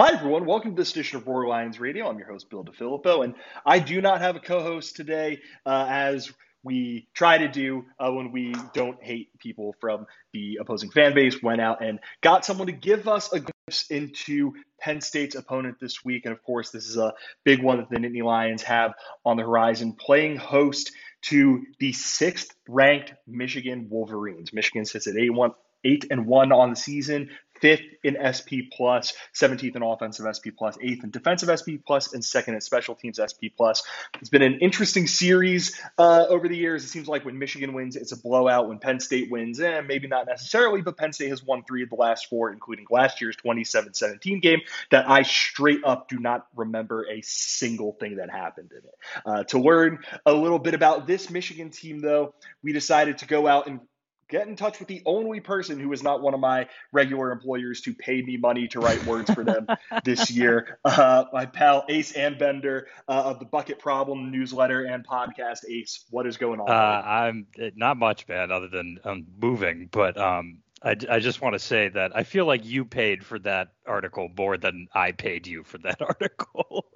Hi, everyone. Welcome to this edition of Roar Lions Radio. I'm your host, Bill DiFilippo, and I do not have a co host today uh, as we try to do uh, when we don't hate people from the opposing fan base. Went out and got someone to give us a glimpse into Penn State's opponent this week. And of course, this is a big one that the Nittany Lions have on the horizon, playing host to the sixth ranked Michigan Wolverines. Michigan sits at 8 1 eight and one on the season, fifth in SP plus, 17th in offensive SP plus, eighth in defensive SP plus, and second in special teams SP plus. It's been an interesting series uh, over the years. It seems like when Michigan wins, it's a blowout. When Penn State wins, eh, maybe not necessarily, but Penn State has won three of the last four, including last year's 27-17 game that I straight up do not remember a single thing that happened in it. Uh, to learn a little bit about this Michigan team, though, we decided to go out and get in touch with the only person who is not one of my regular employers to pay me money to write words for them this year. Uh, my pal Ace Anbender uh, of the Bucket Problem newsletter and podcast. Ace, what is going on? Uh, I'm not much, man, other than um, moving. But um, I, I just want to say that I feel like you paid for that article more than I paid you for that article.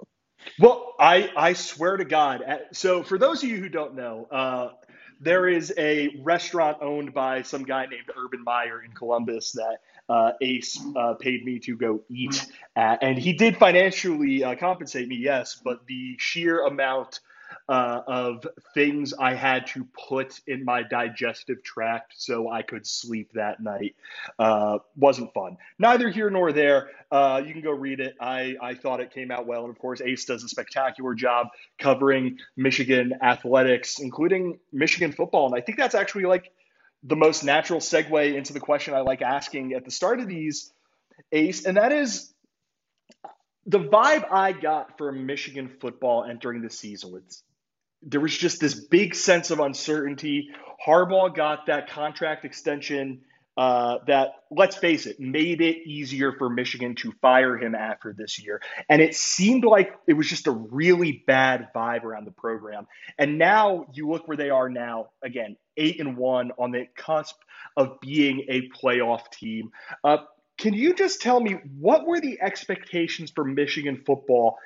Well, I, I swear to God. So, for those of you who don't know, uh, there is a restaurant owned by some guy named Urban Meyer in Columbus that uh, Ace uh, paid me to go eat at, and he did financially uh, compensate me, yes, but the sheer amount uh, of things I had to put in my digestive tract so I could sleep that night. Uh, wasn't fun. Neither here nor there. Uh, you can go read it. I, I thought it came out well. And of course, Ace does a spectacular job covering Michigan athletics, including Michigan football. And I think that's actually like the most natural segue into the question I like asking at the start of these, Ace. And that is the vibe I got from Michigan football entering the season was there was just this big sense of uncertainty. Harbaugh got that contract extension uh, that, let's face it, made it easier for Michigan to fire him after this year. And it seemed like it was just a really bad vibe around the program. And now you look where they are now, again, eight and one on the cusp of being a playoff team. Uh, can you just tell me what were the expectations for Michigan football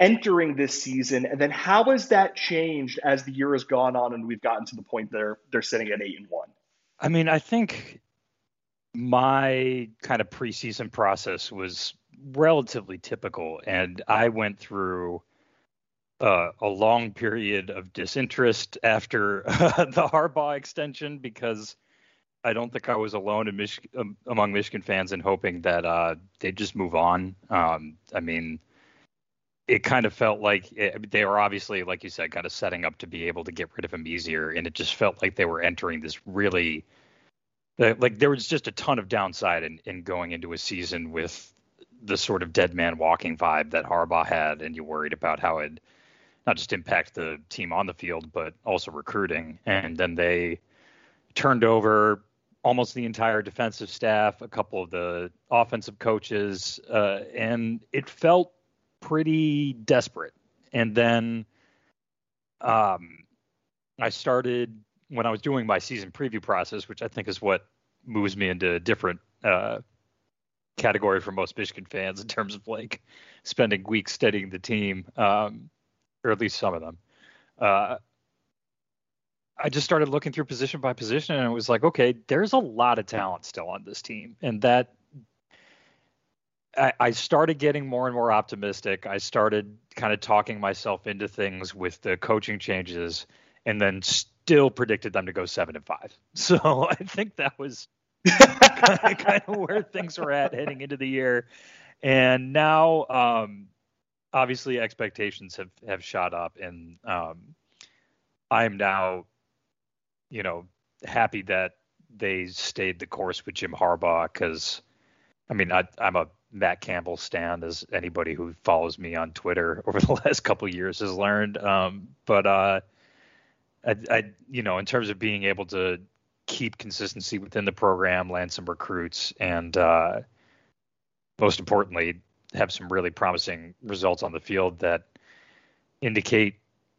entering this season, and then how has that changed as the year has gone on and we've gotten to the point they're they're sitting at eight and one? I mean, I think my kind of preseason process was relatively typical, and I went through uh, a long period of disinterest after uh, the Harbaugh extension because I don't think I was alone Mich- um, among Michigan fans in hoping that uh, they'd just move on. Um, I mean, it kind of felt like it, they were obviously, like you said, kind of setting up to be able to get rid of him easier, and it just felt like they were entering this really, like there was just a ton of downside in, in going into a season with the sort of dead man walking vibe that Harbaugh had, and you worried about how it not just impact the team on the field, but also recruiting, and then they turned over almost the entire defensive staff, a couple of the offensive coaches, uh, and it felt pretty desperate. And then um, I started when I was doing my season preview process, which I think is what moves me into a different uh, category for most Michigan fans in terms of like spending weeks studying the team, um, or at least some of them. Uh, I just started looking through position by position and it was like, okay, there's a lot of talent still on this team. And that I, started getting more and more optimistic. I started kind of talking myself into things with the coaching changes and then still predicted them to go seven and five. So I think that was kind, of, kind of where things were at heading into the year. And now, um, obviously, expectations have, have shot up, and um, I am now you know, happy that they stayed the course with Jim Harbaugh because, I mean, I, am a Matt Campbell stand, as anybody who follows me on Twitter over the last couple years has learned. Um, but uh, I, I, you know, in terms of being able to keep consistency within the program, land some recruits, and uh, most importantly, have some really promising results on the field that indicate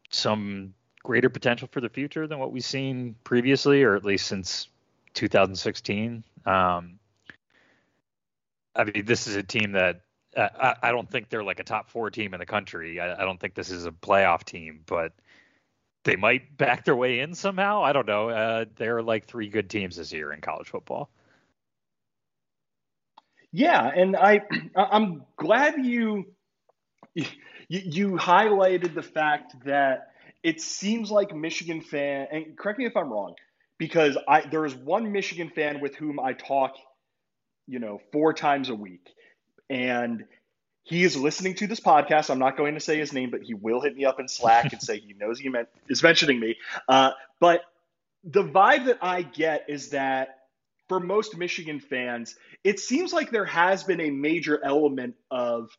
some greater potential for the future than what we've seen previously, or at least since 2016. Um, I mean, this is a team that I, I don't think they're like a top four team in the country. I, I don't think this is a playoff team, but they might back their way in somehow. I don't know. Uh, there are like three good teams this year in college football. Yeah, and I I'm glad you you, you highlighted the fact that it seems like Michigan fan and correct me if I'm wrong because I there is one Michigan fan with whom I talk you know four times a week and he is listening to this podcast. I'm not going to say his name, but he will hit me up in Slack and say he knows he meant, is mentioning me. Uh, but the vibe that I get is that for most Michigan fans, it seems like there has been a major element of,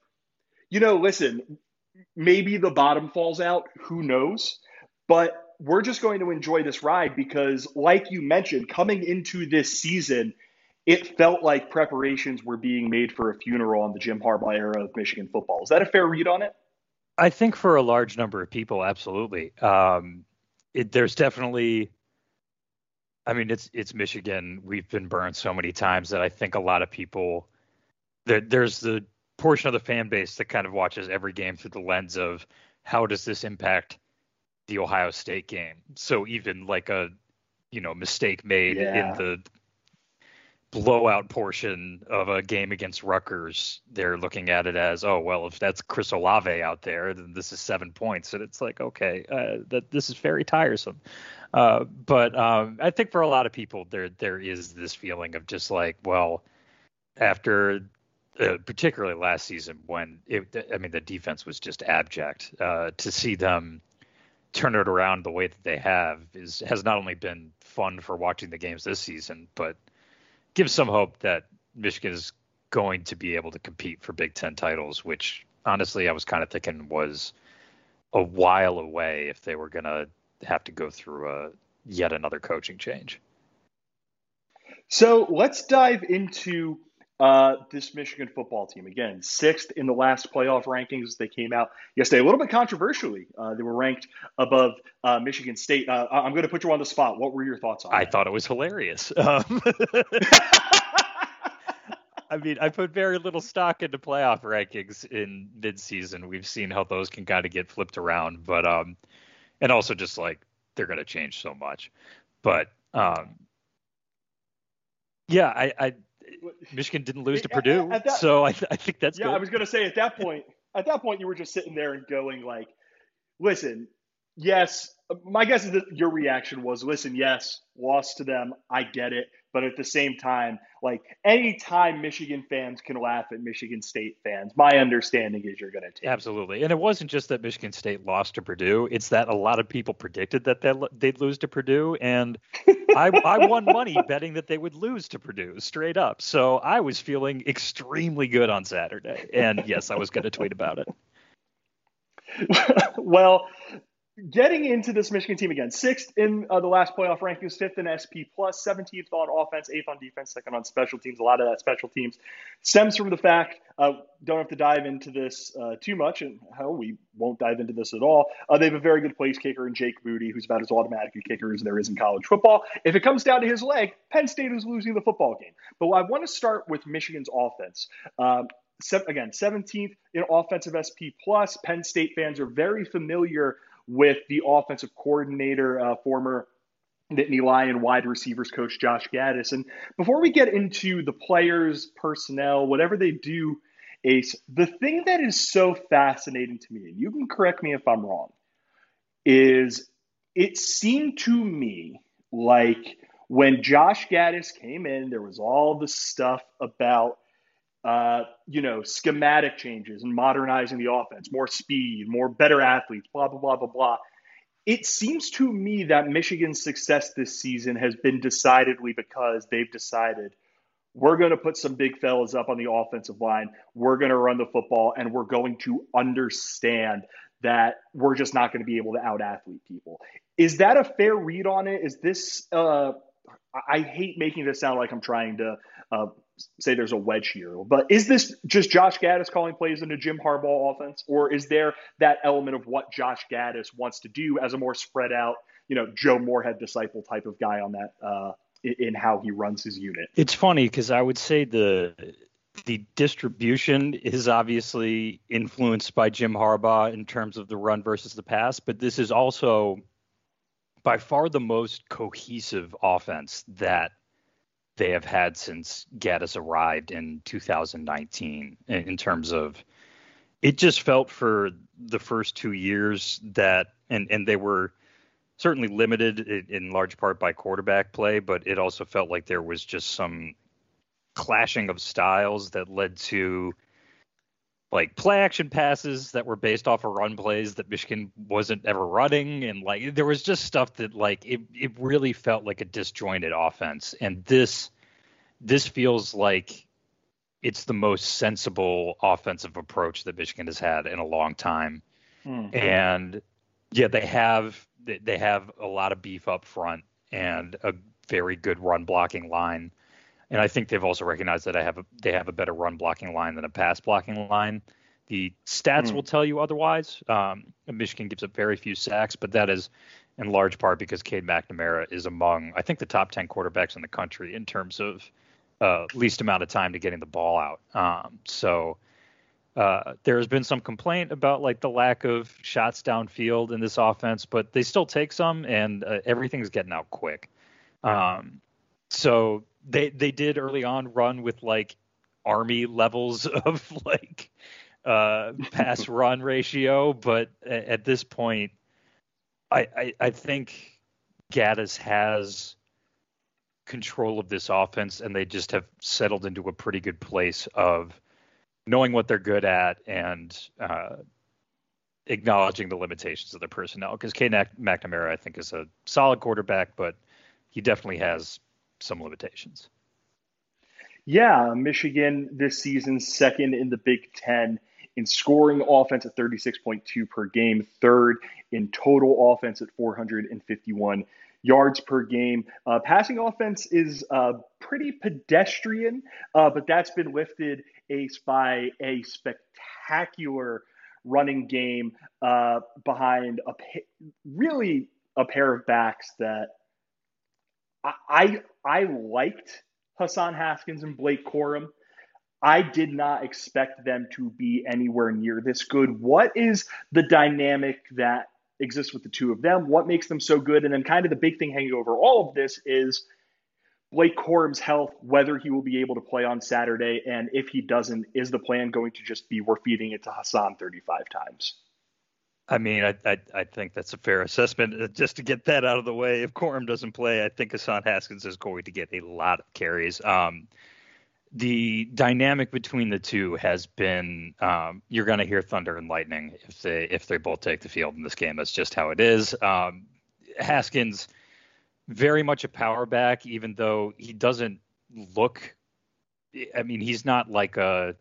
you know, listen, maybe the bottom falls out, who knows? But we're just going to enjoy this ride because, like you mentioned, coming into this season, it felt like preparations were being made for a funeral on the Jim Harbaugh era of Michigan football. Is that a fair read on it? I think for a large number of people, absolutely. Um, it, there's definitely, I mean, it's it's Michigan. We've been burned so many times that I think a lot of people, there, there's the portion of the fan base that kind of watches every game through the lens of how does this impact the Ohio State game. So even like a you know mistake made yeah. in the blowout portion of a game against Rutgers, they're looking at it as, oh well, if that's Chris Olave out there, then this is seven points, and it's like, okay, uh, that this is very tiresome. Uh, but um, I think for a lot of people, there there is this feeling of just like, well, after uh, particularly last season when it, I mean, the defense was just abject. Uh, to see them turn it around the way that they have is has not only been fun for watching the games this season, but gives some hope that Michigan is going to be able to compete for Big Ten titles, which honestly I was kind of thinking was a while away if they were going to have to go through a yet another coaching change. So let's dive into uh, this Michigan football team. Again, sixth in the last playoff rankings. They came out yesterday a little bit controversially. Uh, they were ranked above uh, Michigan State. Uh, I'm going to put you on the spot. What were your thoughts on I that? thought it was hilarious. Um, I mean, I put very little stock into playoff rankings in midseason. We've seen how those can kind of get flipped around, but um, and also just like they're going to change so much. But um, yeah, I, I Michigan didn't lose to Purdue, that, so I, th- I, think that's yeah. Good. I was going to say at that point, at that point, you were just sitting there and going like, "Listen, yes." My guess is that your reaction was, "Listen, yes, lost to them. I get it. But at the same time, like anytime Michigan fans can laugh at Michigan State fans, my understanding is you're going to take. Absolutely, and it wasn't just that Michigan State lost to Purdue; it's that a lot of people predicted that they'd lose to Purdue, and I, I won money betting that they would lose to Purdue straight up. So I was feeling extremely good on Saturday, and yes, I was going to tweet about it. well, getting into this Michigan team again, sixth in uh, the last playoff rankings, fifth in SP plus, 17th on offense, eighth on defense, second on special teams. A lot of that special teams stems from the fact, uh, don't have to dive into this uh, too much, and hell, we won't dive into this at all. Uh, they have a very good place kicker in Jake Moody, who's about as automatic a kicker as there is in college football. If it comes down to his leg, Penn State is losing the football game. But I want to start with Michigan's offense. Um, again, 17th in offensive SP plus. Penn State fans are very familiar with the offensive coordinator, uh, former Nittany Lion wide receivers coach Josh Gattis. And before we get into the players, personnel, whatever they do, Ace, the thing that is so fascinating to me, and you can correct me if I'm wrong, is it seemed to me like when Josh Gattis came in, there was all the stuff about uh, you know, schematic changes and modernizing the offense, more speed, more better athletes, blah, blah, blah, blah, blah. It seems to me that Michigan's success this season has been decidedly because they've decided we're going to put some big fellas up on the offensive line. We're going to run the football and we're going to understand that we're just not going to be able to out athlete people. Is that a fair read on it? Is this, uh, I hate making this sound like I'm trying to uh, say there's a wedge here. But is this just Josh Gattis calling plays in a Jim Harbaugh offense, or is there that element of what Josh Gattis wants to do as a more spread out, you know, Joe Moorhead disciple type of guy on that uh, in how he runs his unit? It's funny because I would say the the distribution is obviously influenced by Jim Harbaugh in terms of the run versus the pass, but this is also by far the most cohesive offense that they have had since Gattis arrived in 2019 in terms of it just felt for the first two years that and and they were certainly limited in large part by quarterback play, but it also felt like there was just some clashing of styles that led to like play action passes that were based off of run plays that Michigan wasn't ever running and like there was just stuff that like it it really felt like a disjointed offense and this this feels like it's the most sensible offensive approach that Michigan has had in a long time. Mm-hmm. And yeah, they have they have a lot of beef up front and a very good run blocking line and I think they've also recognized that I have a, they have a better run blocking line than a pass blocking line. The stats mm. will tell you otherwise. Um, Michigan gives up very few sacks, but that is in large part because Cade McNamara is among I think the top ten quarterbacks in the country in terms of uh, least amount of time to getting the ball out. Um, so uh, there has been some complaint about like the lack of shots downfield in this offense, but they still take some, and uh, everything's getting out quick. Um, so they they did early on run with like army levels of like uh pass run ratio, but at, at this point, I, I I think Gattis has control of this offense, and they just have settled into a pretty good place of knowing what they're good at and uh, acknowledging the limitations of their personnel. Because Cade McNamara, I think, is a solid quarterback, but he definitely has some limitations. Yeah, Michigan this season second in the Big Ten in scoring offense at 36.2 per game, third in total offense at 451 yards per game. Uh, passing offense is uh, pretty pedestrian, uh, but that's been lifted ace by a spectacular running game uh, behind a really a pair of backs that I I liked Hassan Haskins and Blake Corum. I did not expect them to be anywhere near this good. What is the dynamic that exists with the two of them? What makes them so good? And then, kind of the big thing hanging over all of this is Blake Corum's health, whether he will be able to play on Saturday. And if he doesn't, is the plan going to just be we're feeding it to Hassan 35 times? I mean, I, I, I think that's a fair assessment. Uh, just to get that out of the way, if Corum doesn't play, I think Hassan Haskins is going to get a lot of carries. Um, the dynamic between the two has been um, you're going to hear thunder and lightning if they if they both take the field in this game. That's just how it is. Um, Haskins very much a power back, even though he doesn't look. I mean, he's not like a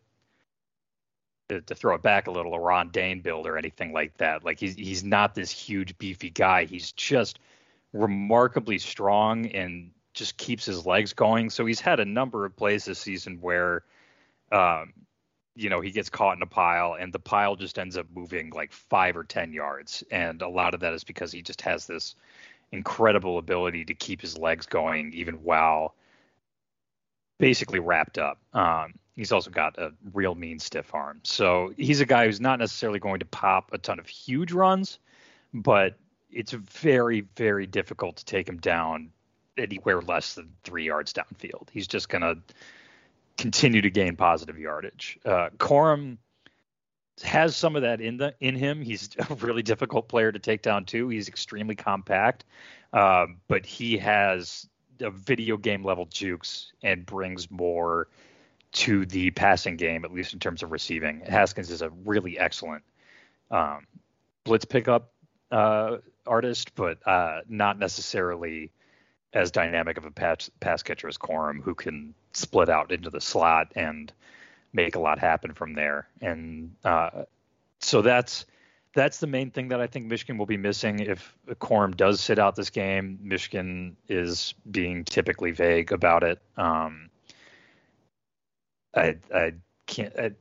to, to, throw it back a little, a Ron Dayne build or anything like that. Like he's he's not this huge beefy guy. He's just remarkably strong and just keeps his legs going. So he's had a number of plays this season where, um, you know, he gets caught in a pile and the pile just ends up moving like five or ten yards, and a lot of that is because he just has this incredible ability to keep his legs going even while basically wrapped up. Um, he's also got a real mean stiff arm. So he's a guy who's not necessarily going to pop a ton of huge runs, but it's very, very difficult to take him down anywhere less than three yards downfield. He's just going to continue to gain positive yardage. Uh, Corum has some of that in the in him. He's a really difficult player to take down too. He's extremely compact, uh, but he has a video game level jukes and brings more to the passing game, at least in terms of receiving. Haskins is a really excellent um, blitz pickup uh, artist, but uh, not necessarily as dynamic of a pass, pass catcher as Corum, who can split out into the slot and make a lot happen from there. And uh, so that's that's the main thing that I think Michigan will be missing if Corum does sit out this game. Michigan is being typically vague about it. Um, I, I can't. I,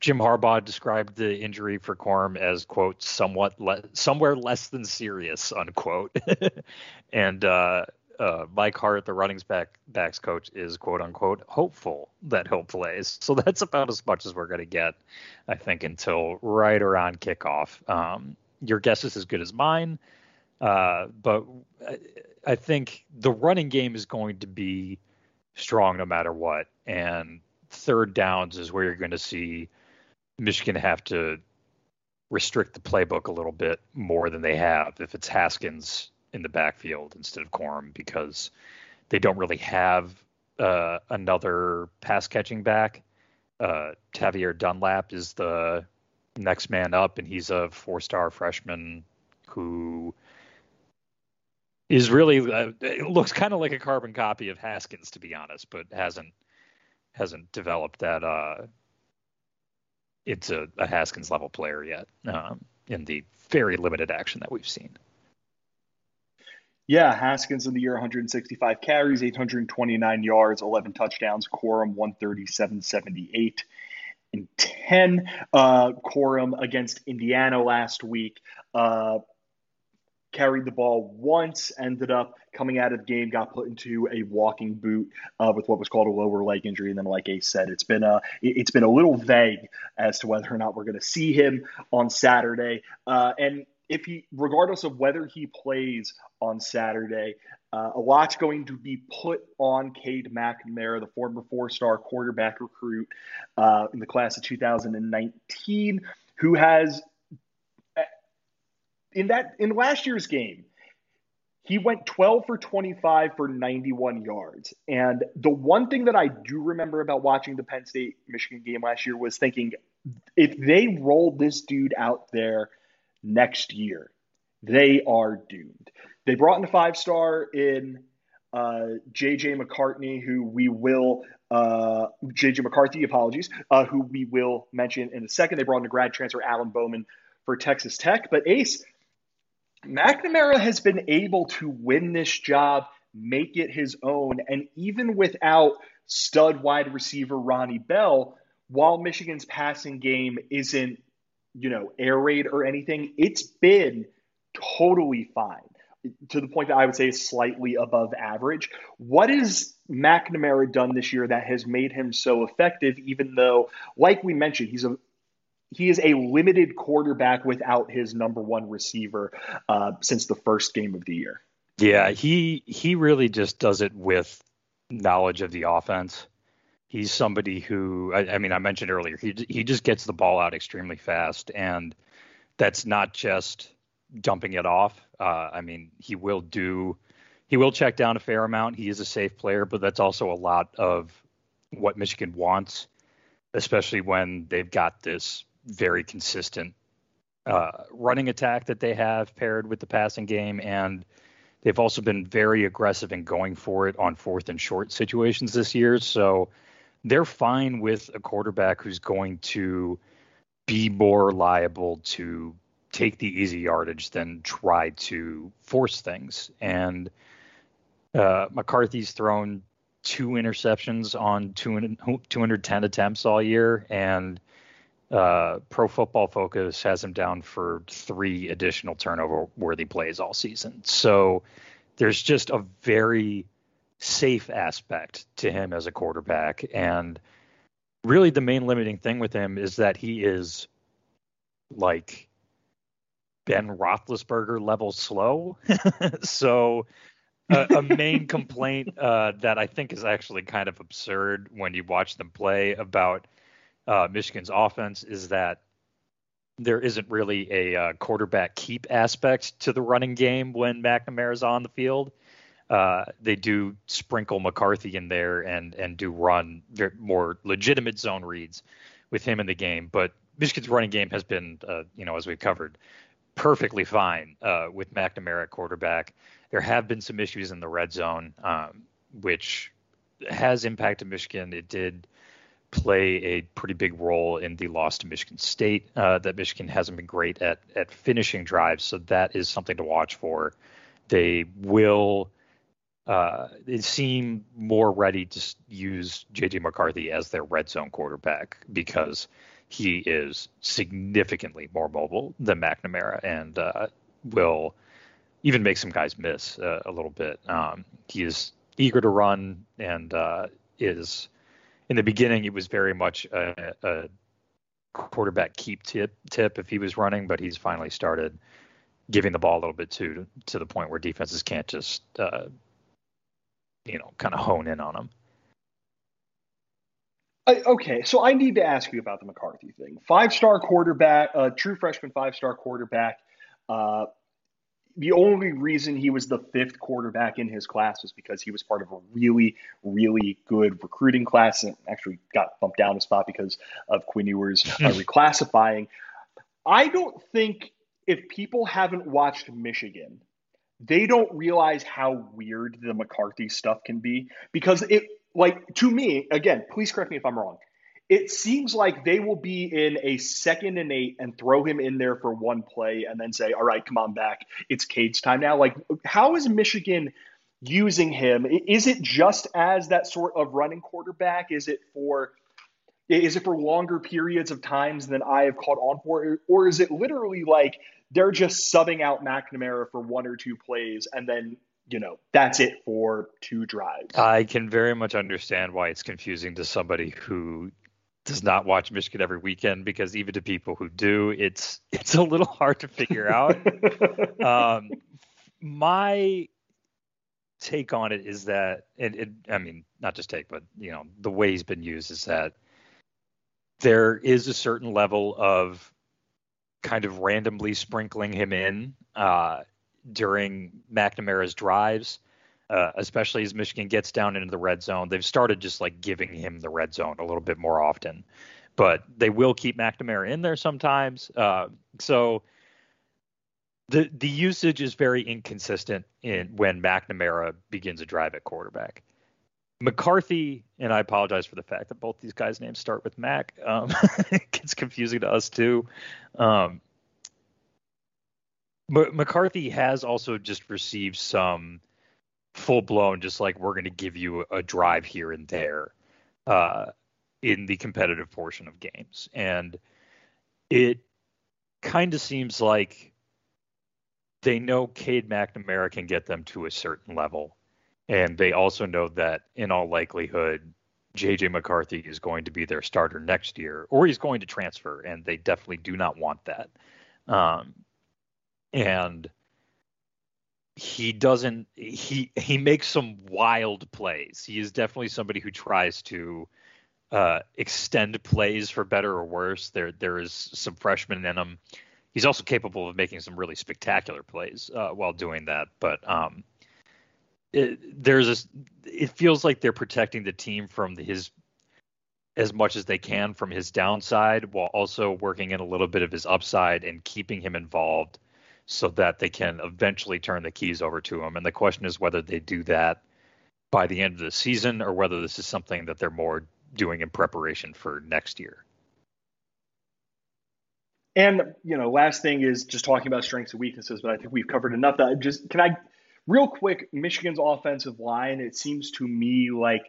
Jim Harbaugh described the injury for Corum as quote somewhat le- somewhere less than serious unquote, and uh, uh, Mike Hart, the running back backs coach, is quote unquote hopeful that he'll play. So that's about as much as we're going to get, I think, until right around kickoff. Um, your guess is as good as mine, uh, but I, I think the running game is going to be strong no matter what, and third downs is where you're going to see Michigan have to restrict the playbook a little bit more than they have if it's Haskins in the backfield instead of Corum because they don't really have uh, another pass catching back. Uh, Tavierre Dunlap is the next man up, and he's a four star freshman who is really uh, looks kind of like a carbon copy of Haskins, to be honest, but hasn't hasn't developed that uh, it's a, a Haskins level player yet um, in the very limited action that we've seen. Yeah, Haskins in the year 165 carries, 829 yards, 11 touchdowns. Corum 137 78 and 10. Uh, Corum against Indiana last week. Uh, carried the ball once, ended up coming out of the game, got put into a walking boot uh, with what was called a lower leg injury. And then, like Ace said, it's been a it's been a little vague as to whether or not we're going to see him on Saturday. Uh, and if he, regardless of whether he plays on Saturday, uh, a lot's going to be put on Cade McNamara, the former four-star quarterback recruit uh, in the class of 2019, who has in that in last year's game, he went 12 for 25 for 91 yards. And the one thing that I do remember about watching the Penn State Michigan game last year was thinking if they roll this dude out there next year, they are doomed. They brought in a five star in uh, JJ McCartney, who we will uh, JJ McCarthy, apologies, uh, who we will mention in a second. They brought in a grad transfer, Alan Bowman, for Texas Tech. But Ace, McNamara has been able to win this job, make it his own, and even without stud wide receiver Ronnie Bell, while Michigan's passing game isn't, you know, air raid or anything, it's been totally fine to the point that I would say is slightly above average. What has McNamara done this year that has made him so effective, even though, like we mentioned, he's a he is a limited quarterback without his number one receiver uh, since the first game of the year. Yeah, he he really just does it with knowledge of the offense. He's somebody who I, I mean I mentioned earlier. He he just gets the ball out extremely fast, and that's not just dumping it off. Uh, I mean he will do he will check down a fair amount. He is a safe player, but that's also a lot of what Michigan wants, especially when they've got this very consistent uh, running attack that they have paired with the passing game, and they've also been very aggressive in going for it on fourth and short situations this year. So they're fine with a quarterback who's going to be more liable to take the easy yardage than try to force things. And uh, McCarthy's thrown two interceptions on 210 attempts all year, and uh, Pro Football Focus has him down for three additional turnover worthy plays all season. So there's just a very safe aspect to him as a quarterback. And really, the main limiting thing with him is that he is like Ben Roethlisberger level slow. so. a, main complaint uh, that I think is actually kind of absurd when you watch them play about uh, Michigan's offense is that there isn't really a uh, quarterback keep aspect to the running game when McNamara's on the field. Uh, they do sprinkle McCarthy in there and and do run more legitimate zone reads with him in the game. But Michigan's running game has been, uh, you know, as we've covered, perfectly fine uh, with McNamara at quarterback. There have been some issues in the red zone, um, which has impacted Michigan. It did play a pretty big role in the loss to Michigan State. Uh, that Michigan hasn't been great at at finishing drives, so that is something to watch for. They will. Uh, they seem more ready to use JJ McCarthy as their red zone quarterback because he is significantly more mobile than McNamara and uh, will even make some guys miss uh, a little bit. Um, he is eager to run and uh, is in the beginning it was very much a, a quarterback keep tip tip if he was running, but he's finally started giving the ball a little bit too to, the point where defenses can't just uh, you know kind of hone in on him. okay, so I need to ask you about the McCarthy thing. Five star quarterback, uh, true freshman five star quarterback. Uh, the only reason he was the fifth quarterback in his class was because he was part of a really, really good recruiting class and actually got bumped down a spot because of Quinn Ewers uh, reclassifying. I don't think if people haven't watched Michigan, they don't realize how weird the McCarthy stuff can be because it, like, to me, again, please correct me if I'm wrong it seems like they will be in a second and eight and throw him in there for one play and then say, all right, come on back. It's Cade's time now. Like, how is Michigan using him? Is it just as that sort of running quarterback? Is it for is it for longer periods of times than I have caught on for? Or is it literally like they're just subbing out McNamara for one or two plays and then you know, that's it for two drives. I can very much understand why it's confusing to somebody who does not watch Michigan every weekend because even to people who do, it's it's a little hard to figure out. um, my take on it is that, and it, I mean, not just take, but you know, the way he's been used is that there is a certain level of kind of randomly sprinkling him in uh, during McNamara's drives uh, especially as Michigan gets down into the red zone. They've started just like giving him the red zone a little bit more often, but they will keep McNamara in there sometimes. Uh, so the the usage is very inconsistent in when McNamara begins a drive at quarterback. McCarthy, and I apologize for the fact that both these guys' names start with Mac. Um, it gets confusing to us too. Um, McCarthy has also just received some full blown, just like we're going to give you a drive here and there uh, in the competitive portion of games. And it kind of seems like they know Cade McNamara can get them to a certain level. And they also know that in all likelihood, JJ McCarthy is going to be their starter next year, or he's going to transfer, and they definitely do not want that. Um, and he doesn't he he makes some wild plays. He is definitely somebody who tries to uh, extend plays for better or worse. There there is some freshman in him. He's also capable of making some really spectacular plays uh, while doing that. But um, it, there's a it feels like they're protecting the team from his as much as they can from his downside while also working in a little bit of his upside and keeping him involved so that they can eventually turn the keys over to him. And the question is whether they do that by the end of the season or whether this is something that they're more doing in preparation for next year. And you know, last thing is just talking about strengths and weaknesses, but I think we've covered enough. That just can I, real quick, Michigan's offensive line. It seems to me like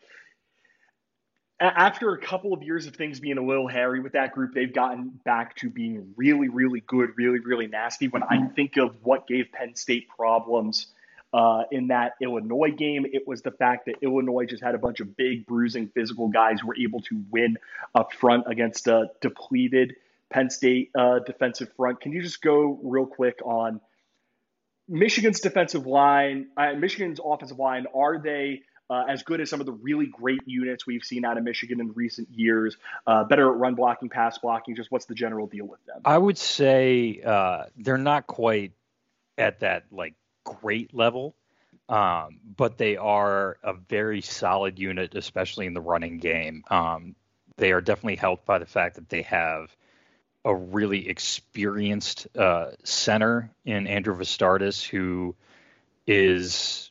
after a couple of years of things being a little hairy with that group, they've gotten back to being really, really good, really, really nasty. When I think of what gave Penn State problems uh, in that Illinois game, it was the fact that Illinois just had a bunch of big, bruising, physical guys who were able to win up front against a depleted Penn State uh, defensive front. Can you just go real quick on Michigan's defensive line, uh, Michigan's offensive line? Are they uh, as good as some of the really great units we've seen out of Michigan in recent years. Uh, better at run blocking, pass blocking. Just what's the general deal with them? I would say uh, they're not quite at that like great level, um, but they are a very solid unit, especially in the running game. Um, they are definitely helped by the fact that they have a really experienced uh, center in Andrew Vastardis, who is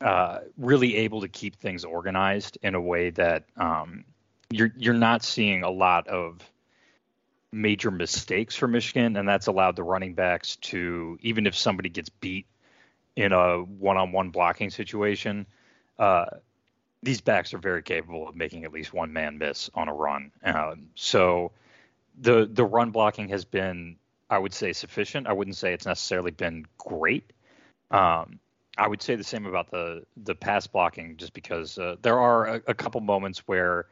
uh, really able to keep things organized in a way that um, you're you're not seeing a lot of major mistakes for Michigan, and that's allowed the running backs to even if somebody gets beat in a one-on-one blocking situation, uh, these backs are very capable of making at least one man miss on a run. Um, so the the run blocking has been, I would say, sufficient. I wouldn't say it's necessarily been great, Um, I would say the same about the the pass blocking, just because uh, there are a, a, couple moments where,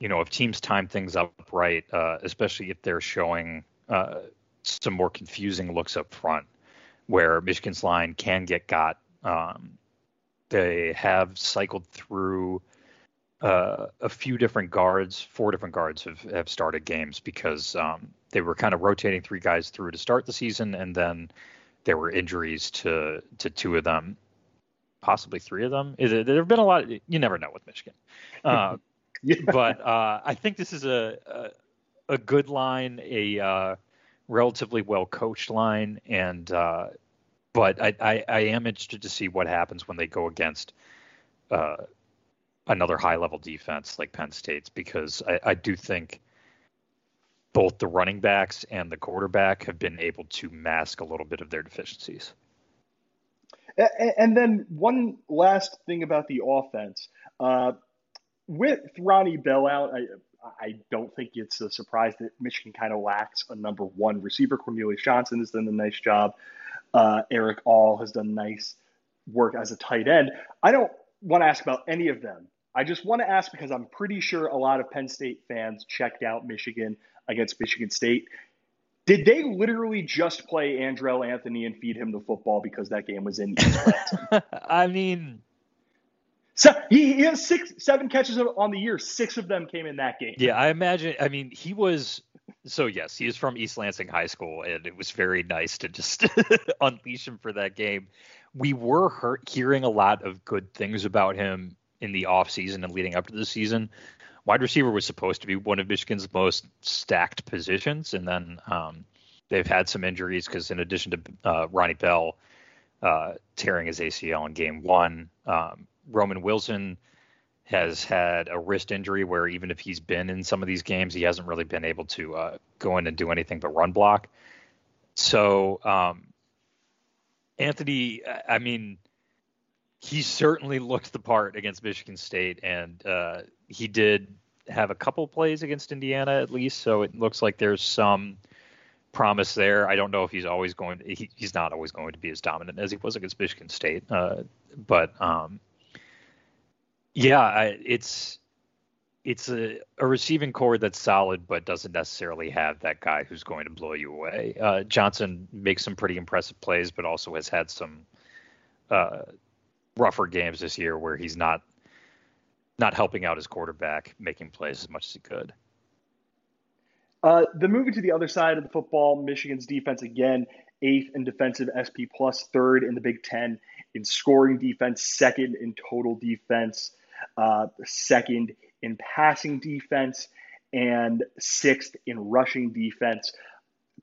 you know, if teams time things up right, uh, especially if they're showing uh, some more confusing looks up front, where Michigan's line can get got. Um, they have cycled through uh, a few different guards, four different guards have, have started games because um, they were kind of rotating three guys through to start the season, and then there were injuries to to two of them, possibly three of them. There have been a lot. Of, you never know with Michigan, uh, yeah. but uh, I think this is a, a, a good line, a uh, relatively well coached line, and uh, but I, I, I, am interested to see what happens when they go against uh, another high level defense like Penn State's because I, I do think both the running backs and the quarterback have been able to mask a little bit of their deficiencies. And then one last thing about the offense. Uh, with Ronnie Bell out, I, I don't think it's a surprise that Michigan kind of lacks a number one receiver. Cornelius Johnson has done a nice job. Uh, Erick All has done nice work as a tight end. I don't want to ask about any of them. I just want to ask because I'm pretty sure a lot of Penn State fans checked out Michigan against Michigan State. Did they literally just play Andrel Anthony and feed him the football because that game was in East I mean, so he, he has six, seven catches on the year. Six of them came in that game. Yeah, I imagine. I mean, he was. So yes, he is from East Lansing High School, and it was very nice to just unleash him for that game. We were hurt, hearing a lot of good things about him in the offseason and leading up to the season wide receiver was supposed to be one of Michigan's most stacked positions, and then um, they've had some injuries because in addition to uh, Ronnie Bell uh, tearing his ACL in Game One, um, Roman Wilson has had a wrist injury where even if he's been in some of these games, he hasn't really been able to uh, go in and do anything but run block. So um, Anthony, I mean he certainly looked the part against Michigan State, and uh, he did have a couple plays against Indiana at least. So it looks like there's some promise there. I don't know if he's always going. To, he, he's not always going to be as dominant as he was against Michigan State, uh, but um, yeah, I, it's it's a, a, receiving corps that's solid, but doesn't necessarily have that guy who's going to blow you away. Uh, Johnson makes some pretty impressive plays, but also has had some uh, rougher games this year where he's not not helping out his quarterback making plays as much as he could. Uh, the moving to the other side of the football, Michigan's defense again eighth in defensive SP plus, third in the Big Ten in scoring defense, second in total defense, uh, second in passing defense, and sixth in rushing defense.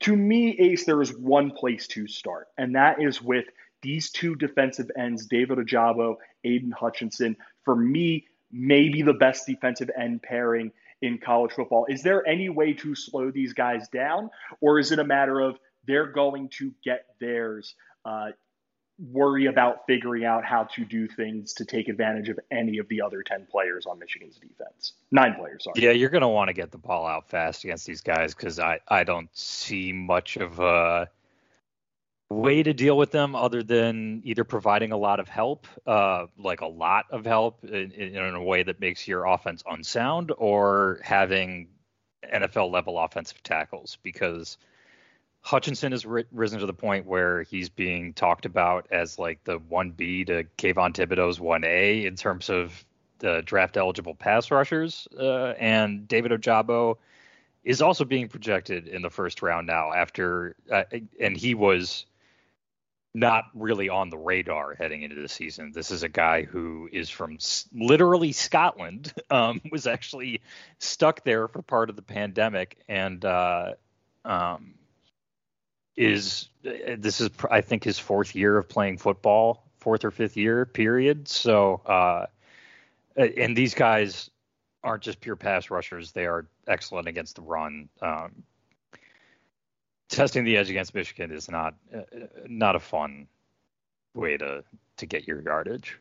To me, Ace, there is one place to start, and that is with these two defensive ends, David Ojabo, Aidan Hutchinson, for me, maybe the best defensive end pairing in college football. Is there any way to slow these guys down, or is it a matter of they're going to get theirs? Uh, worry about figuring out how to do things to take advantage of any of the other 10 players on Michigan's defense. Nine players, sorry. Yeah, you're going to want to get the ball out fast against these guys because I, I don't see much of a way to deal with them other than either providing a lot of help, uh, like a lot of help in, in, a way that makes your offense unsound, or having NFL level offensive tackles because Hutchinson has ri- risen to the point where he's being talked about as like the 1B to Kayvon Thibodeaux's 1A in terms of the draft eligible pass rushers. Uh, and David Ojabo is also being projected in the first round now after, uh, and he was not really on the radar heading into the season. This is a guy who is from literally Scotland, um, was actually stuck there for part of the pandemic, and uh, um, is this is I think his fourth year of playing football, fourth or fifth year period. So, uh, and these guys aren't just pure pass rushers; they are excellent against the run. Um, testing the edge against Michigan is not uh, not a fun way to to get your yardage.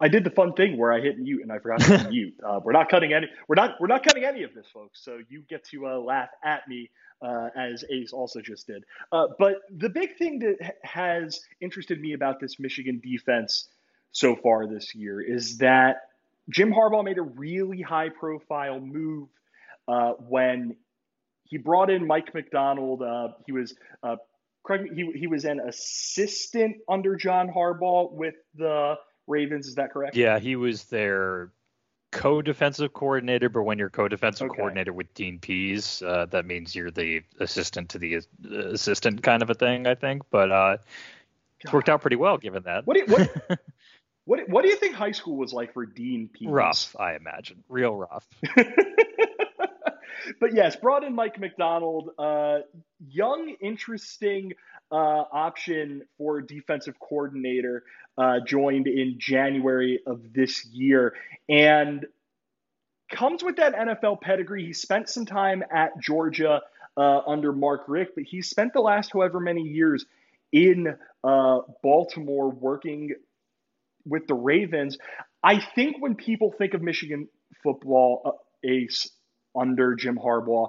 I did the fun thing where I hit mute and I forgot to mute. Uh, we're not cutting any. We're not. We're not cutting any of this, folks. So you get to uh, laugh at me uh, as Ace also just did. Uh, but the big thing that has interested me about this Michigan defense so far this year is that Jim Harbaugh made a really high-profile move uh, when he brought in Mike Macdonald. Uh, he was correct me, he, he was an assistant under John Harbaugh with the Ravens. Is that correct? Yeah, he was their co-defensive coordinator. But when you're co-defensive okay. coordinator with Dean Pees, uh, that means you're the assistant to the uh, assistant kind of a thing, I think. But uh, it's worked out pretty well given that. What do you, what, what, what do you think high school was like for Dean Pees? Rough, I imagine, real rough. but yes, brought in Mike Macdonald, uh, young, interesting uh, option for defensive coordinator, uh, joined in January of this year, and comes with that NFL pedigree. He spent some time at Georgia uh, under Mark Richt, but he spent the last however many years in uh, Baltimore working with the Ravens. I think when people think of Michigan football, uh, Ace, under Jim Harbaugh.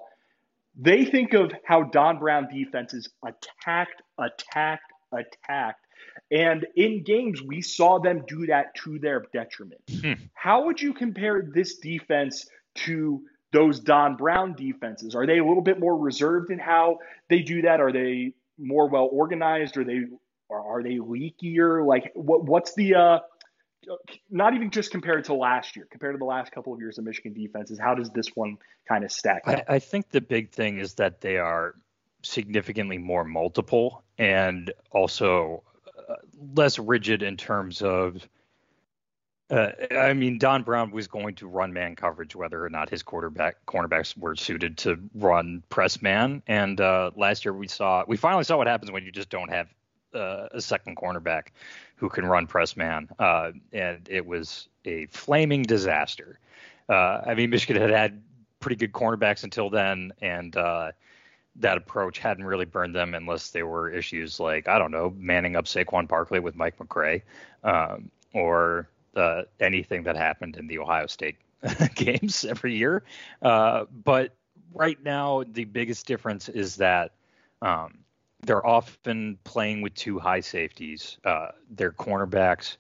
They think of how Don Brown defenses attacked, attacked, attacked. And in games, we saw them do that to their detriment. Hmm. How would you compare this defense to those Don Brown defenses? Are they a little bit more reserved in how they do that? Are they more well organized? Are they are they leakier? Like what what's the uh not even just compared to last year, compared to the last couple of years of Michigan defenses, how does this one kind of stack up? I, I think the big thing is that they are significantly more multiple and also uh, less rigid in terms of. Uh, I mean, Don Brown was going to run man coverage, whether or not his quarterback cornerbacks were suited to run press man. And uh, last year we saw, we finally saw what happens when you just don't have uh, a second cornerback who can run press man, uh, and it was a flaming disaster. Uh, I mean, Michigan had had pretty good cornerbacks until then, and uh, that approach hadn't really burned them unless there were issues like I don't know, manning up Saquon Barkley with Mike McCray, um, or uh, anything that happened in the Ohio State games every year. Uh, but right now, the biggest difference is that. Um, they're often playing with two high safeties. Uh, they're cornerbacks.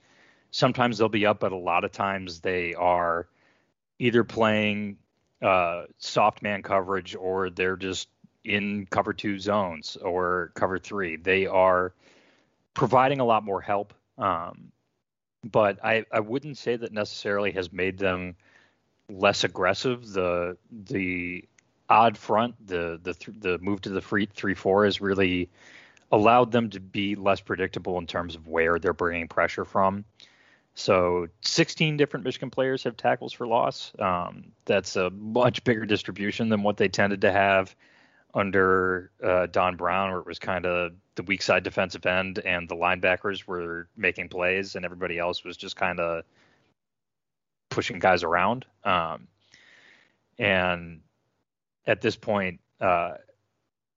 Sometimes they'll be up, but a lot of times they are either playing uh, soft man coverage or they're just in cover two zones or cover three. They are providing a lot more help. Um, but I, I wouldn't say that necessarily has made them less aggressive. The the odd front, the the the move to the free three four has really allowed them to be less predictable in terms of where they're bringing pressure from. So 16 different Michigan players have tackles for loss. Um, that's a much bigger distribution than what they tended to have under uh, Don Brown, where it was kind of the weak side defensive end and the linebackers were making plays and everybody else was just kind of pushing guys around. Um, and at this point, uh,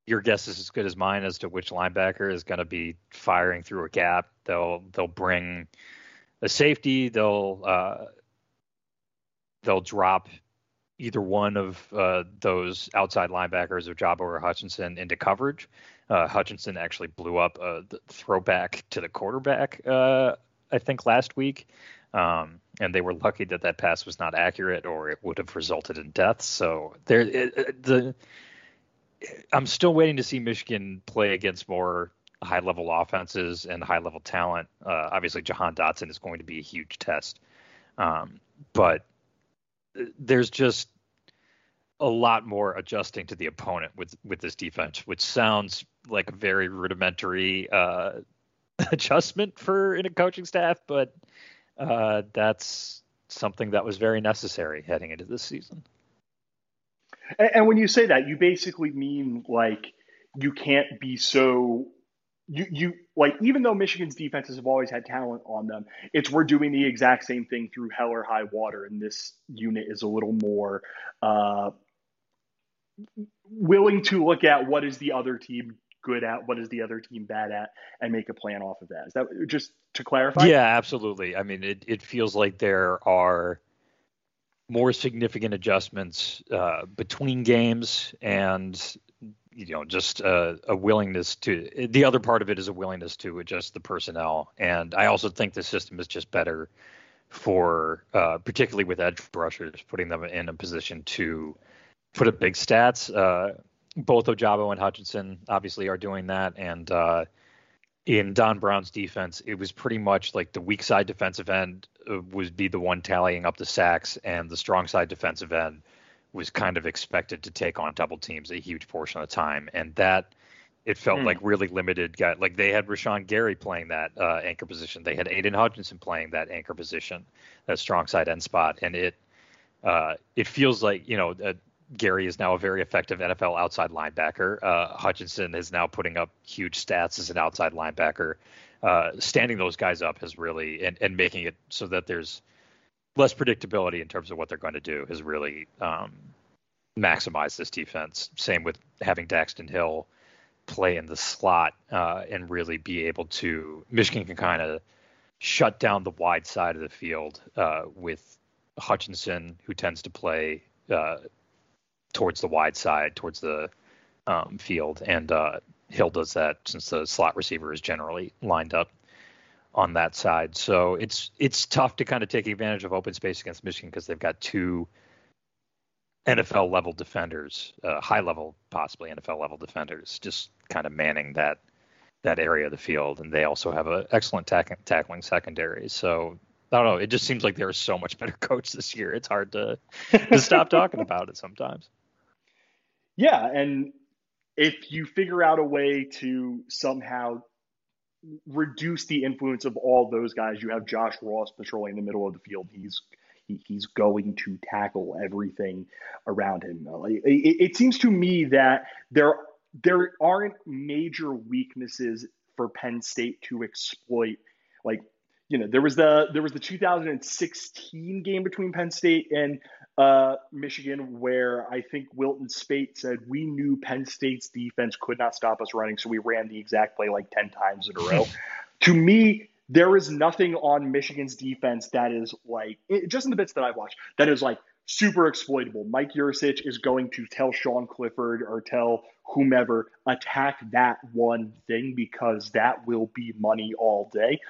your guess is as good as mine as to which linebacker is going to be firing through a gap. They'll they'll bring a safety. They'll uh, they'll drop either one of uh, those outside linebackers of Ojabo or Hutchinson into coverage. Uh, Hutchinson actually blew up a throwback to the quarterback, uh, I think, last week. Um, and they were lucky that that pass was not accurate, or it would have resulted in death. So there, it, the I'm still waiting to see Michigan play against more high level offenses and high level talent. Uh, obviously, Jahan Dotson is going to be a huge test, um, but there's just a lot more adjusting to the opponent with with this defense, which sounds like a very rudimentary uh, adjustment for in a coaching staff, but uh, that's something that was very necessary heading into this season. And, and when you say that, you basically mean like you can't be so you you like even though Michigan's defenses have always had talent on them, it's we're doing the exact same thing through hell or high water, and this unit is a little more uh, willing to look at what is the other team good at, what is the other team bad at, and make a plan off of that. Is that just to clarify? Yeah, absolutely. I mean, it, it feels like there are more significant adjustments uh, between games and you know just a, a, willingness to the other part of it is a willingness to adjust the personnel and i also think the system is just better for uh, particularly with edge rushers putting them in a position to put up big stats uh, both ojabo and hutchinson obviously are doing that and uh, in don brown's defense it was pretty much like the weak side defensive end uh, would be the one tallying up the sacks and the strong side defensive end was kind of expected to take on double teams a huge portion of the time, and that it felt hmm. like really limited guy. Like they had Rashan Gary playing that uh, anchor position. They had Aidan Hutchinson playing that anchor position, that strong side end spot, and it uh, it feels like you know uh, Gary is now a very effective NFL outside linebacker. Uh, Hutchinson is now putting up huge stats as an outside linebacker. Uh, standing those guys up has really and, and making it so that there's less predictability in terms of what they're going to do has really um, maximized this defense. Same with having Daxton Hill play in the slot uh, and really be able to. Michigan can kind of shut down the wide side of the field uh, with Hutchinson, who tends to play uh, towards the wide side, towards the um, field, and uh, Hill does that since the slot receiver is generally lined up on that side. So it's it's tough to kind of take advantage of open space against Michigan because they've got two NFL level defenders, uh, high level possibly NFL level defenders, just kind of manning that that area of the field, and they also have an excellent tack- tackling secondary. So I don't know. It just seems like they're so much better coach this year. It's hard to to stop talking about it sometimes. Yeah, and if you figure out a way to somehow reduce the influence of all those guys. You have Josh Ross patrolling the middle of the field. He's he, he's going to tackle everything around him. It, it, seems to me that there there aren't major weaknesses for Penn State to exploit. Like you know, there was the there was the 2016 game between Penn State and uh, Michigan, where I think Wilton Speight said we knew Penn State's defense could not stop us running, so we ran the exact play like 10 times in a row. to me, there is nothing on Michigan's defense that is like, it, just in the bits that I've watched, that is like super exploitable. Mike Yurcich is going to tell Sean Clifford or tell whomever, attack that one thing because that will be money all day.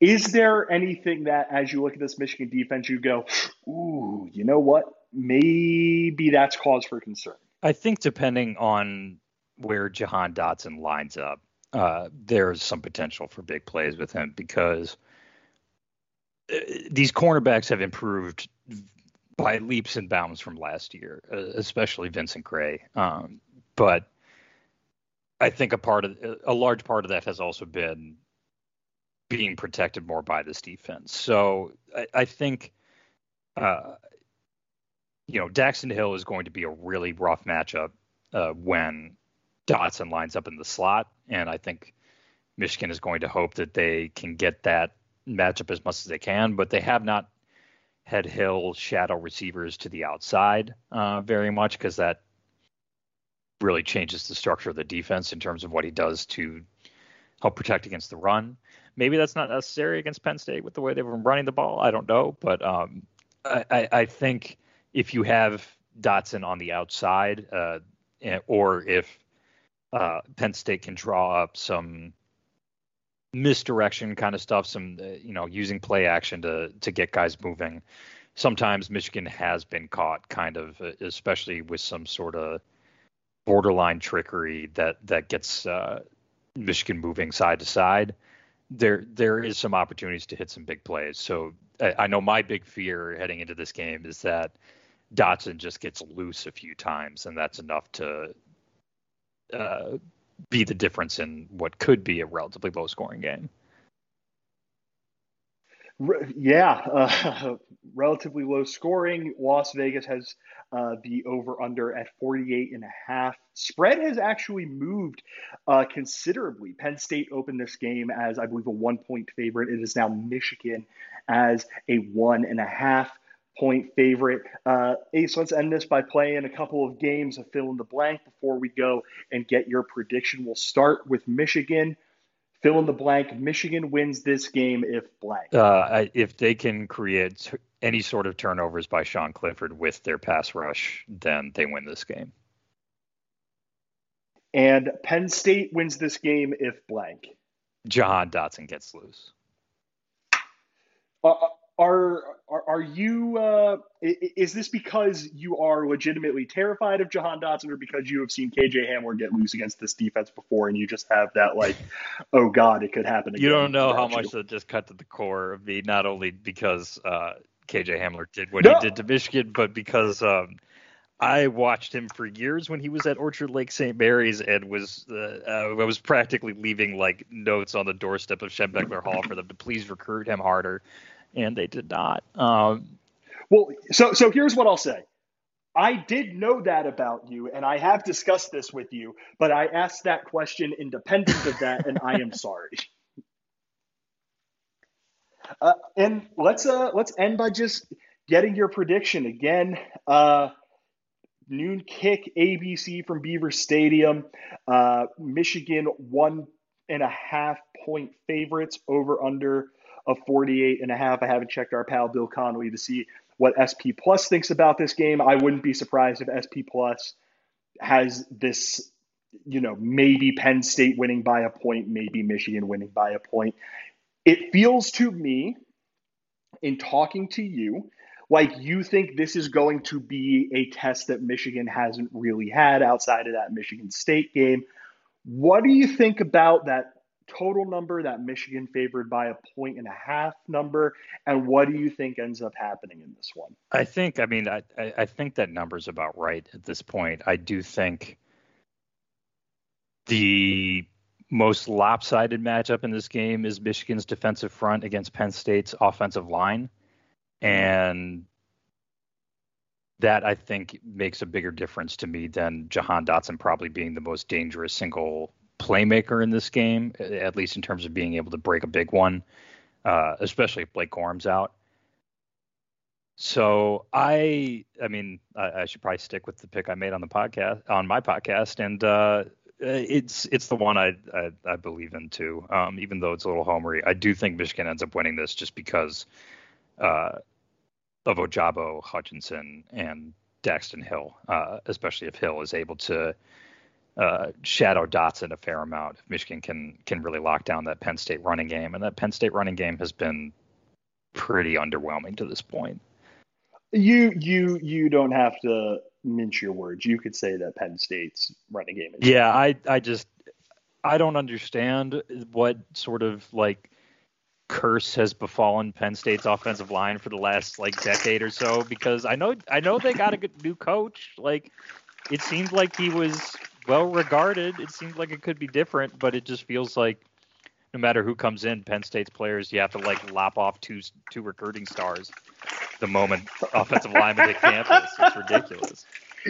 Is there anything that, as you look at this Michigan defense, you go, ooh, you know what? Maybe that's cause for concern. I think depending on where Jahan Dotson lines up, uh, there's some potential for big plays with him because uh, these cornerbacks have improved by leaps and bounds from last year, uh, especially Vincent Gray. Um, but I think a part of a large part of that has also been being protected more by this defense. So I, I think, uh, you know, Daxton Hill is going to be a really rough matchup uh, when Dotson lines up in the slot, and I think Michigan is going to hope that they can get that matchup as much as they can. But they have not had Hill shadow receivers to the outside uh, very much because that really changes the structure of the defense in terms of what he does to help protect against the run. Maybe that's not necessary against Penn State with the way they've been running the ball. I don't know, but um, I, I, think if you have Dotson on the outside, uh, or if uh, Penn State can draw up some misdirection kind of stuff, some uh, you know using play action to to get guys moving. Sometimes Michigan has been caught, kind of, uh, especially with some sort of borderline trickery that that gets uh, Michigan moving side to side there there is some opportunities to hit some big plays. So I, I, know my big fear heading into this game is that Dotson just gets loose a few times, and that's enough to uh, be the difference in what could be a relatively low scoring game. Yeah, uh, relatively low scoring. Las Vegas has uh, the over under at 48 and a half. Spread has actually moved uh, considerably. Penn State opened this game as, I believe, a one point favorite. It is now Michigan as a one and a half point favorite. Uh, Ace, let's end this by playing a couple of games of fill in the blank before we go and get your prediction. We'll start with Michigan. Fill in the blank. Michigan wins this game if blank. Uh, if they can create any sort of turnovers by Sean Clifford with their pass rush, then they win this game. And Penn State wins this game if blank. Jahan Dotson gets loose. Uh, are are, are you? Uh, is this because you are legitimately terrified of Jahan Dotson, or because you have seen KJ Hamler get loose against this defense before, and you just have that like, oh God, it could happen again? You don't know how much that just cut to the core of me. Not only because uh, KJ Hamler did what no. he did to Michigan, but because um, I watched him for years when he was at Orchard Lake St. Mary's and was uh, uh, I was practically leaving like notes on the doorstep of Schembechler Hall for them to please recruit him harder, and they did not. Um, well, so so here's what I'll say. I did know that about you, and I have discussed this with you, but I asked that question independent of that, and I am sorry. Uh, and let's uh let's end by just getting your prediction again. Uh, noon kick ABC from Beaver Stadium. Uh, Michigan one and a half point favorites over under of 48 and a half. I haven't checked our pal Bill Connolly to see what SP Plus thinks about this game. I wouldn't be surprised if SP Plus has this, you know, maybe Penn State winning by a point, maybe Michigan winning by a point. It feels to me, in talking to you, like you think this is going to be a test that Michigan hasn't really had outside of that Michigan State game. What do you think about that total number that Michigan favored by a point and a half number, and what do you think ends up happening in this one? I think, I mean, I, I think that number's about right at this point. I do think the most lopsided matchup in this game is Michigan's defensive front against Penn State's offensive line. And that I think makes a bigger difference to me than Jahan Dotson probably being the most dangerous single playmaker in this game, at least in terms of being able to break a big one, uh, especially if Blake Corum's out. So I, I mean, I, I, should probably stick with the pick I made on the podcast, on my podcast, and uh, it's it's the one I, I, I believe in too. Um, even though it's a little homery, I do think Michigan ends up winning this just because uh, of Ojabo, Hutchinson, and Daxton Hill, uh, especially if Hill is able to uh, shadow Dotson a fair amount. If Michigan can can really lock down that Penn State running game, and that Penn State running game has been pretty underwhelming to this point. You you you don't have to mince your words. You could say that Penn State's running game is. Yeah, I I just I don't understand what sort of like curse has befallen Penn State's offensive line for the last like decade or so because I know I know they got a good new coach. Like it seemed like he was well regarded. It seems like it could be different, but it just feels like no matter who comes in, Penn State's players, you have to like lop off two two recruiting stars the moment offensive linemen hit campus. It's ridiculous.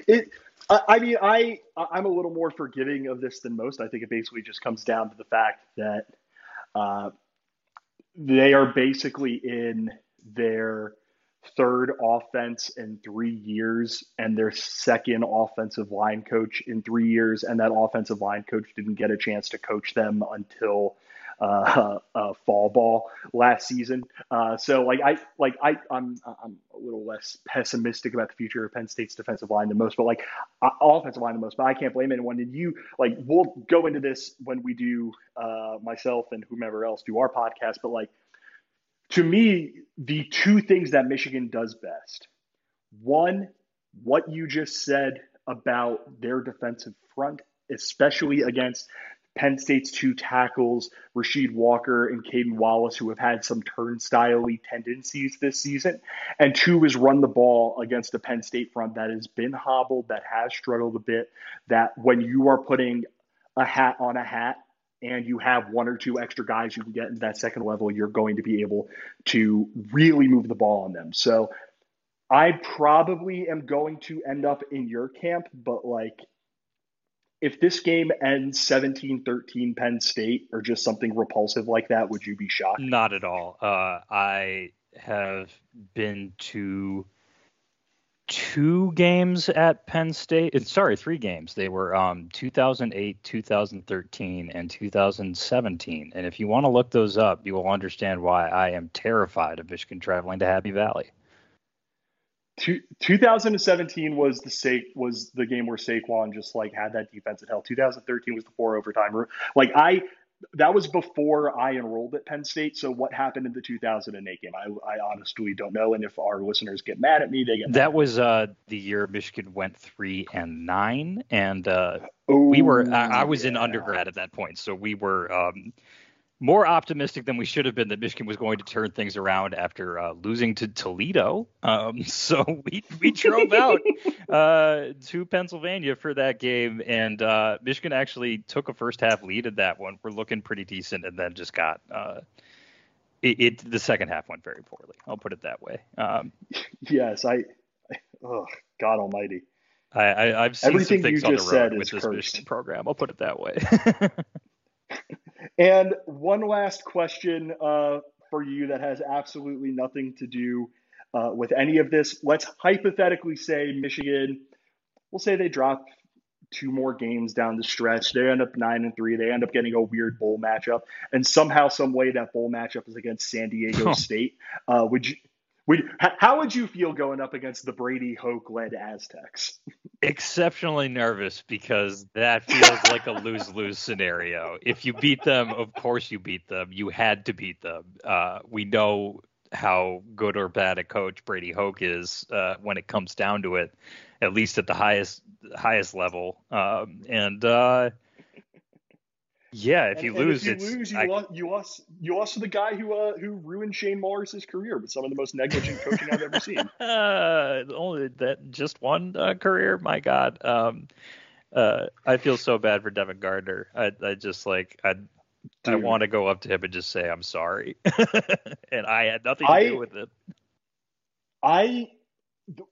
It. I mean, I I'm a little more forgiving of this than most. I think it basically just comes down to the fact that uh, they are basically in their third offense in three years and their second offensive line coach in three years. And that offensive line coach didn't get a chance to coach them until uh, uh, fall ball last season. Uh, so like I like I I'm I'm a little less pessimistic about the future of Penn State's defensive line than most, but like uh, offensive line the most. But I can't blame anyone. And you like we'll go into this when we do uh, myself and whomever else do our podcast. But like to me, the two things that Michigan does best: one, what you just said about their defensive front, especially against Penn State's two tackles, Rasheed Walker and Caedan Wallace, who have had some turnstile tendencies this season. And two is run the ball against a Penn State front that has been hobbled, that has struggled a bit, that when you are putting a hat on a hat and you have one or two extra guys you can get in that second level, you're going to be able to really move the ball on them. So I probably am going to end up in your camp, but like if this game ends 17-13 Penn State or just something repulsive like that, would you be shocked? Not at all. Uh, I have been to two games at Penn State. Sorry, three games. They were um, 2008, 2013, and 2017. And if you want to look those up, you will understand why I am terrified of Michigan traveling to Happy Valley. Two, 2017 was the Sa- was the game where Saquon just like had that defense at hell. 2013 was the four overtime. Like I that was before I enrolled at Penn State. So what happened in the 2008 game? I, I honestly don't know. And if our listeners get mad at me, they get that was uh, the year Michigan went three and nine, and uh, we were. I, I was yeah. in undergrad at that point, so we were. Um, more optimistic than we should have been that Michigan was going to turn things around after uh, losing to Toledo. Um, so we we drove out uh, to Pennsylvania for that game, and uh, Michigan actually took a first half lead in that one. We're looking pretty decent, and then just got uh, it, it, The second half went very poorly. I'll put it that way. Um, yes, I. Oh God Almighty. I, I have seen Everything some things on the road with this cursed. Michigan program. I'll put it that way. And one last question uh, for you that has absolutely nothing to do uh, with any of this. Let's hypothetically say Michigan, we'll say they drop two more games down the stretch. They end up nine and three. They end up getting a weird bowl matchup, and somehow, some way, that bowl matchup is against San Diego State. Uh, would you? How would you feel going up against the Brady Hoke led Aztecs? Exceptionally nervous because that feels like a lose lose scenario. If you beat them, of course you beat them. You had to beat them. Uh, we know how good or bad a coach Brady Hoke is uh, when it comes down to it, at least at the highest highest level. Um, and uh, yeah, if you and, lose, if you lose, you, I, lost, you lost. You lost to the guy who uh, who ruined Shane Morris's career with some of the most negligent coaching I've ever seen. Uh, only that just one uh, career. My God, um, uh, I feel so bad for Devin Gardner. I, I just like I, Dude. I want to go up to him and just say I'm sorry, and I had nothing to I, do with it. I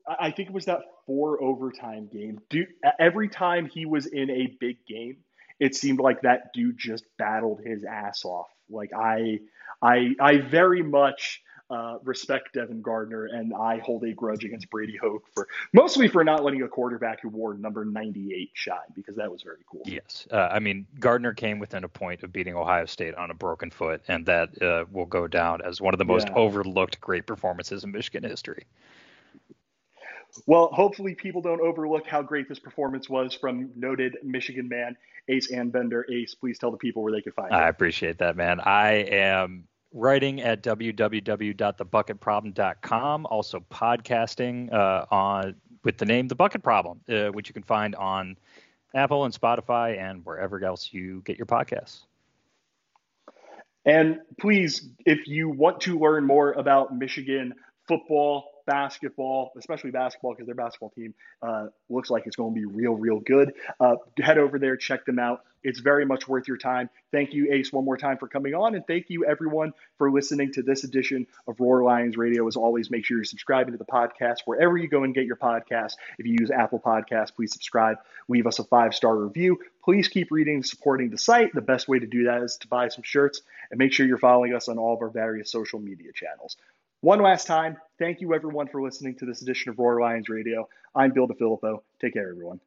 I think it was that four overtime game. Dude, every time he was in a big game it seemed like that dude just battled his ass off. Like I, I, I very much uh, respect Devin Gardner, and I hold a grudge against Brady Hoke for mostly for not letting a quarterback who wore number 98 shine because that was very cool. Yes, uh, I mean Gardner came within a point of beating Ohio State on a broken foot, and that uh, will go down as one of the most yeah. overlooked great performances in Michigan history. Well, hopefully people don't overlook how great this performance was from noted Michigan man Ace Anbender. Ace, please tell the people where they can find you. I appreciate that, man. I am writing at www.thebucketproblem.com, also podcasting uh, on with the name The Bucket Problem, uh, which you can find on Apple and Spotify and wherever else you get your podcasts. And please, if you want to learn more about Michigan football, basketball, especially basketball, because their basketball team uh, looks like it's going to be real, real good. Uh, head over there, check them out. It's very much worth your time. Thank you, Ace, one more time for coming on. And thank you, everyone, for listening to this edition of Roar Lions Radio. As always, make sure you're subscribing to the podcast wherever you go and get your podcast. If you use Apple Podcasts, please subscribe. Leave us a five star review. Please keep reading and supporting the site. The best way to do that is to buy some shirts and make sure you're following us on all of our various social media channels. One last time, thank you everyone for listening to this edition of Roar Lions Radio. I'm Bill DiFilippo. Take care, everyone.